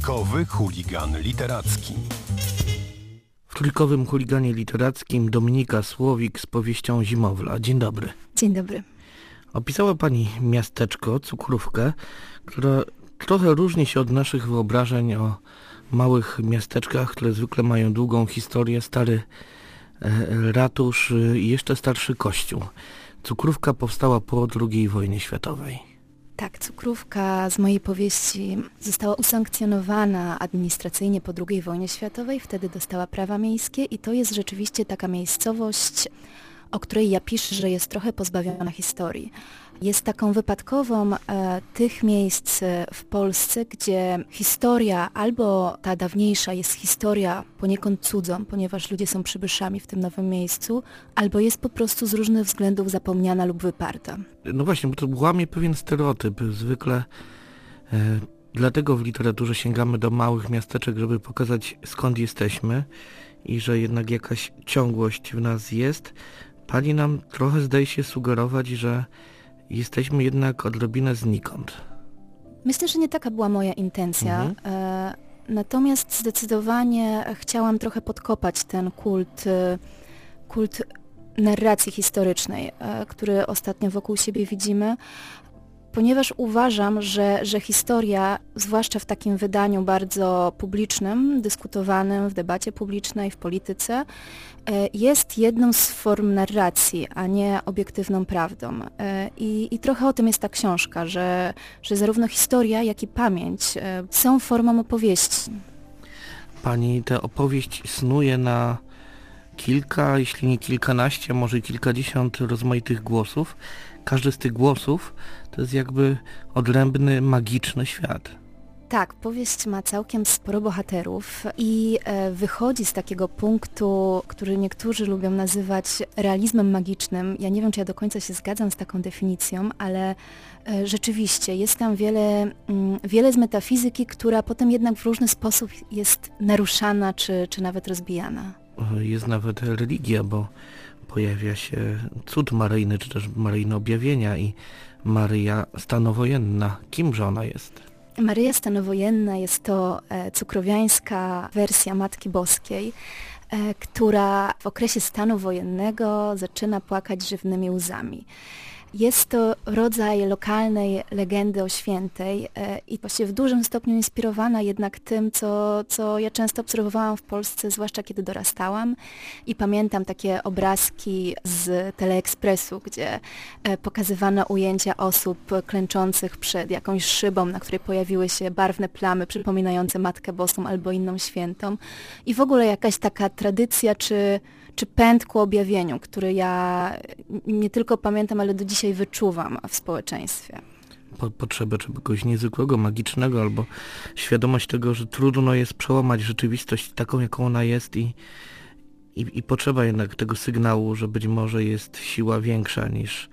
Trójkowy chuligan literacki. W trójkowym chuliganie literackim Dominika Słowik z powieścią Zimowla. Dzień dobry. Dzień dobry. Opisała Pani miasteczko, cukrówkę, która trochę różni się od naszych wyobrażeń o małych miasteczkach, które zwykle mają długą historię, stary e, ratusz i jeszcze starszy kościół. Cukrówka powstała po II wojnie światowej. Tak, cukrówka z mojej powieści została usankcjonowana administracyjnie po II wojnie światowej, wtedy dostała prawa miejskie i to jest rzeczywiście taka miejscowość, o której ja piszę, że jest trochę pozbawiona historii. Jest taką wypadkową e, tych miejsc e, w Polsce, gdzie historia albo ta dawniejsza jest historia poniekąd cudzą, ponieważ ludzie są przybyszami w tym nowym miejscu, albo jest po prostu z różnych względów zapomniana lub wyparta. No właśnie, bo to łamie pewien stereotyp. Zwykle e, dlatego w literaturze sięgamy do małych miasteczek, żeby pokazać skąd jesteśmy i że jednak jakaś ciągłość w nas jest. Pani nam trochę zdaje się sugerować, że jesteśmy jednak odrobinę znikąd. Myślę, że nie taka była moja intencja. Mhm. E, natomiast zdecydowanie chciałam trochę podkopać ten kult, e, kult narracji historycznej, e, który ostatnio wokół siebie widzimy ponieważ uważam, że, że historia, zwłaszcza w takim wydaniu bardzo publicznym, dyskutowanym w debacie publicznej, w polityce, e, jest jedną z form narracji, a nie obiektywną prawdą. E, I, i trochę o tym jest ta książka, że, że zarówno historia, jak i pamięć e, są formą opowieści. Pani tę opowieść snuje na kilka, jeśli nie kilkanaście, może kilkadziesiąt rozmaitych głosów. Każdy z tych głosów to jest jakby odrębny, magiczny świat. Tak, powieść ma całkiem sporo bohaterów i e, wychodzi z takiego punktu, który niektórzy lubią nazywać realizmem magicznym. Ja nie wiem, czy ja do końca się zgadzam z taką definicją, ale e, rzeczywiście jest tam wiele, mm, wiele z metafizyki, która potem jednak w różny sposób jest naruszana czy, czy nawet rozbijana. Jest nawet religia, bo pojawia się cud maryjny, czy też maryjne objawienia i Maryja stanowojenna. Kimże ona jest? Maryja stanowojenna jest to e, cukrowiańska wersja Matki Boskiej, e, która w okresie stanu wojennego zaczyna płakać żywnymi łzami. Jest to rodzaj lokalnej legendy o świętej e, i właściwie w dużym stopniu inspirowana jednak tym, co, co ja często obserwowałam w Polsce, zwłaszcza kiedy dorastałam. I pamiętam takie obrazki z Teleekspresu, gdzie e, pokazywano ujęcia osób klęczących przed jakąś szybą, na której pojawiły się barwne plamy przypominające Matkę Boską albo inną świętą. I w ogóle jakaś taka tradycja czy czy pęd ku objawieniu, który ja nie tylko pamiętam, ale do dzisiaj wyczuwam w społeczeństwie. Po, potrzebę czegoś niezwykłego, magicznego, albo świadomość tego, że trudno jest przełamać rzeczywistość taką, jaką ona jest i, i, i potrzeba jednak tego sygnału, że być może jest siła większa niż,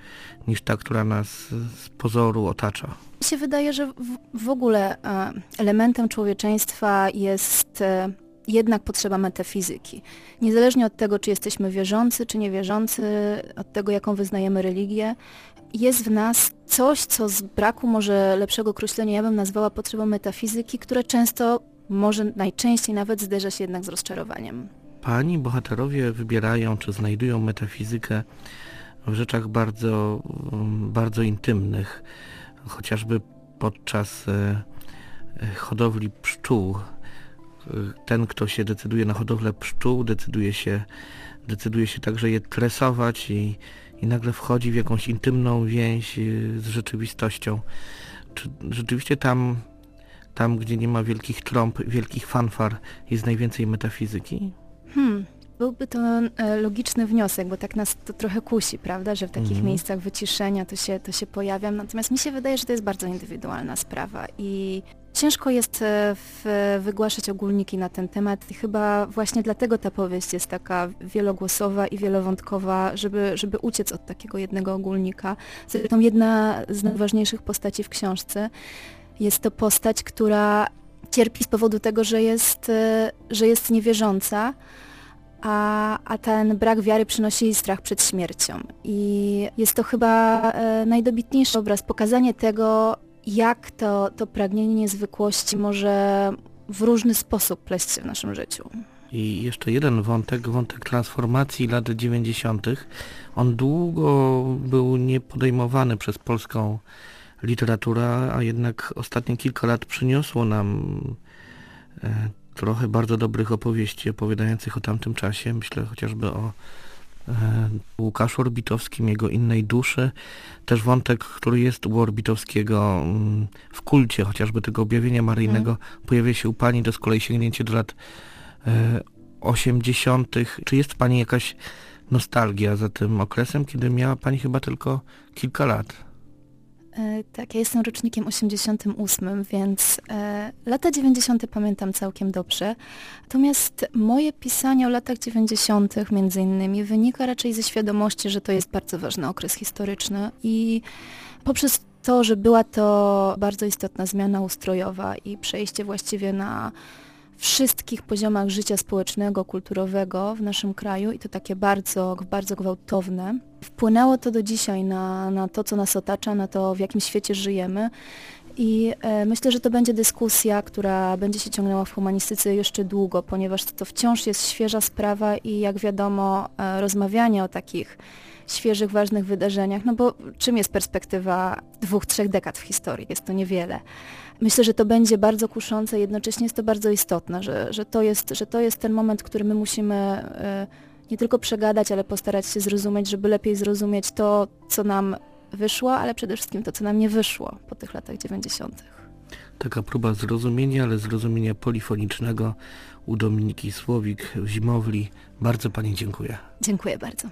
niż ta, która nas z pozoru otacza. Mi się wydaje, że w, w ogóle e, elementem człowieczeństwa jest e, jednak potrzeba metafizyki. Niezależnie od tego, czy jesteśmy wierzący, czy niewierzący, od tego, jaką wyznajemy religię, jest w nas coś, co z braku może lepszego określenia ja bym nazwała potrzebą metafizyki, które często, może najczęściej nawet zderza się jednak z rozczarowaniem. Pani bohaterowie wybierają, czy znajdują metafizykę w rzeczach bardzo, bardzo intymnych, chociażby podczas e, hodowli pszczół ten, kto się decyduje na hodowlę pszczół, decyduje się, decyduje się także je tresować i, i nagle wchodzi w jakąś intymną więź y, z rzeczywistością. Czy rzeczywiście tam, tam, gdzie nie ma wielkich trąb, wielkich fanfar, jest najwięcej metafizyki? Hmm. Byłby to e, logiczny wniosek, bo tak nas to trochę kusi, prawda, że w takich mhm. miejscach wyciszenia to się, to się pojawiam. Natomiast mi się wydaje, że to jest bardzo indywidualna sprawa i Ciężko jest e, wygłaszać ogólniki na ten temat i chyba właśnie dlatego ta powieść jest taka wielogłosowa i wielowątkowa, żeby, żeby uciec od takiego jednego ogólnika. Zresztą jedna z najważniejszych postaci w książce jest to postać, która cierpi z powodu tego, że jest, e, że jest niewierząca, a, a ten brak wiary przynosi jej strach przed śmiercią. I jest to chyba e, najdobitniejszy obraz, pokazanie tego, jak to, to pragnienie niezwykłości może, w różny sposób pleść się w naszym życiu. I jeszcze jeden wątek, wątek transformacji lat 90. On długo był niepodejmowany przez polską literaturę, a jednak ostatnie kilka lat przyniosło nam e, trochę bardzo dobrych opowieści opowiadających o tamtym czasie. Myślę chociażby o Łukaszu Orbitowskim, jego innej duszy. Też wątek, który jest u Orbitowskiego mm, w kulcie, chociażby tego objawienia maryjnego, hmm. pojawia się u Pani, to z kolei sięgnięcie do lat 80. Czy jest Pani jakaś nostalgia za tym okresem, kiedy miała Pani chyba tylko kilka lat? E, tak, ja jestem rocznikiem 88, więc e, lata 90. pamiętam całkiem dobrze. Natomiast moje pisanie o latach 90. między innymi wynika raczej ze świadomości, że to jest bardzo ważny okres historyczny i poprzez to, że była to bardzo istotna zmiana ustrojowa i przejście właściwie na wszystkich poziomach życia społecznego, kulturowego w naszym kraju i to takie bardzo, bardzo gwałtowne. Wpłynęło to do dzisiaj na, na to, co nas otacza, na to, w jakim świecie żyjemy. I e, myślę, że to będzie dyskusja, która będzie się ciągnęła w humanistyce jeszcze długo, ponieważ to wciąż jest świeża sprawa i jak wiadomo, e, rozmawianie o takich świeżych, ważnych wydarzeniach, no bo czym jest perspektywa dwóch, trzech dekad w historii? Jest to niewiele. Myślę, że to będzie bardzo kuszące, jednocześnie jest to bardzo istotne, że, że, to, jest, że to jest ten moment, który my musimy e, nie tylko przegadać, ale postarać się zrozumieć, żeby lepiej zrozumieć to, co nam wyszło, ale przede wszystkim to, co nam nie wyszło po tych latach 90. Taka próba zrozumienia, ale zrozumienia polifonicznego u Dominiki Słowik w Zimowli. Bardzo Pani dziękuję. Dziękuję bardzo.